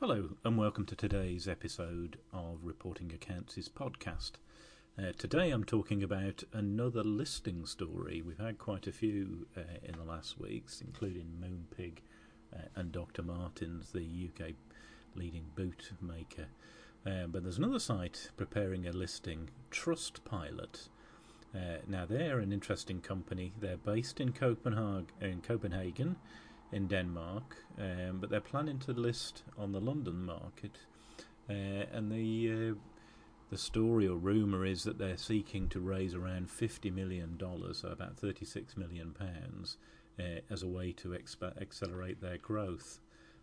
Hello, and welcome to today's episode of Reporting Accounts' podcast. Uh, today I'm talking about another listing story. We've had quite a few uh, in the last weeks, including Moonpig uh, and Dr. Martens, the UK leading boot maker. Uh, but there's another site preparing a listing, Trustpilot. Uh, now they're an interesting company. They're based in Copenhagen, in Copenhagen in Denmark, um, but they're planning to list on the London market. Uh, and the uh, the story or rumor is that they're seeking to raise around fifty million dollars, so about thirty six million pounds, uh, as a way to exp- accelerate their growth.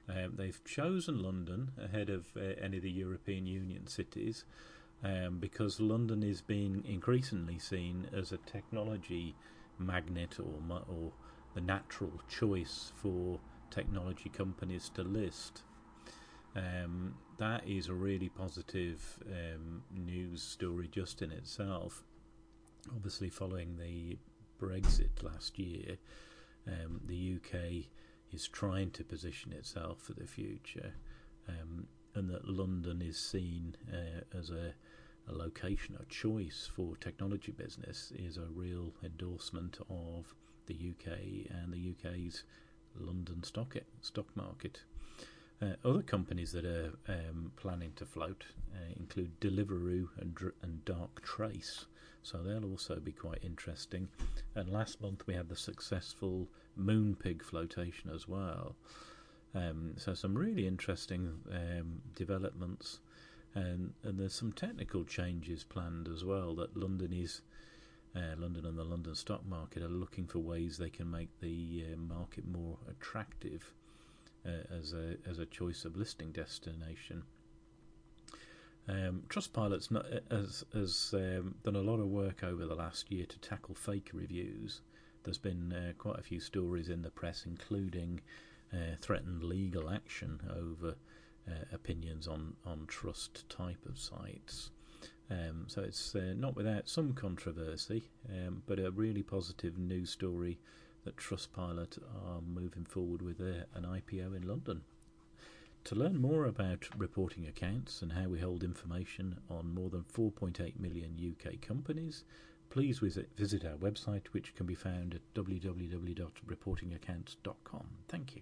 Um, they've chosen London ahead of uh, any of the European Union cities um, because London is being increasingly seen as a technology magnet or or the natural choice for technology companies to list. Um, that is a really positive um, news story just in itself. Obviously, following the Brexit last year, um, the UK is trying to position itself for the future, um, and that London is seen uh, as a, a location, a choice for technology business, is a real endorsement of the UK and the UK's London stock stock market. Uh, other companies that are um, planning to float uh, include Deliveroo and, and Darktrace, so they'll also be quite interesting. And last month we had the successful Moonpig flotation as well. Um, so some really interesting um, developments, and, and there's some technical changes planned as well. That London is uh, London and the London stock market are looking for ways they can make the uh, market more attractive uh, as a as a choice of listing destination. Um, Trustpilot's not, uh, has, has um, done a lot of work over the last year to tackle fake reviews. There's been uh, quite a few stories in the press, including uh, threatened legal action over opinions on, on trust type of sites. Um, so it's uh, not without some controversy, um, but a really positive news story that Trustpilot are moving forward with a, an IPO in London. To learn more about reporting accounts and how we hold information on more than 4.8 million UK companies, please visit, visit our website, which can be found at www.reportingaccounts.com. Thank you.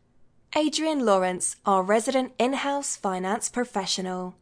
Adrian Lawrence, our resident in house finance professional.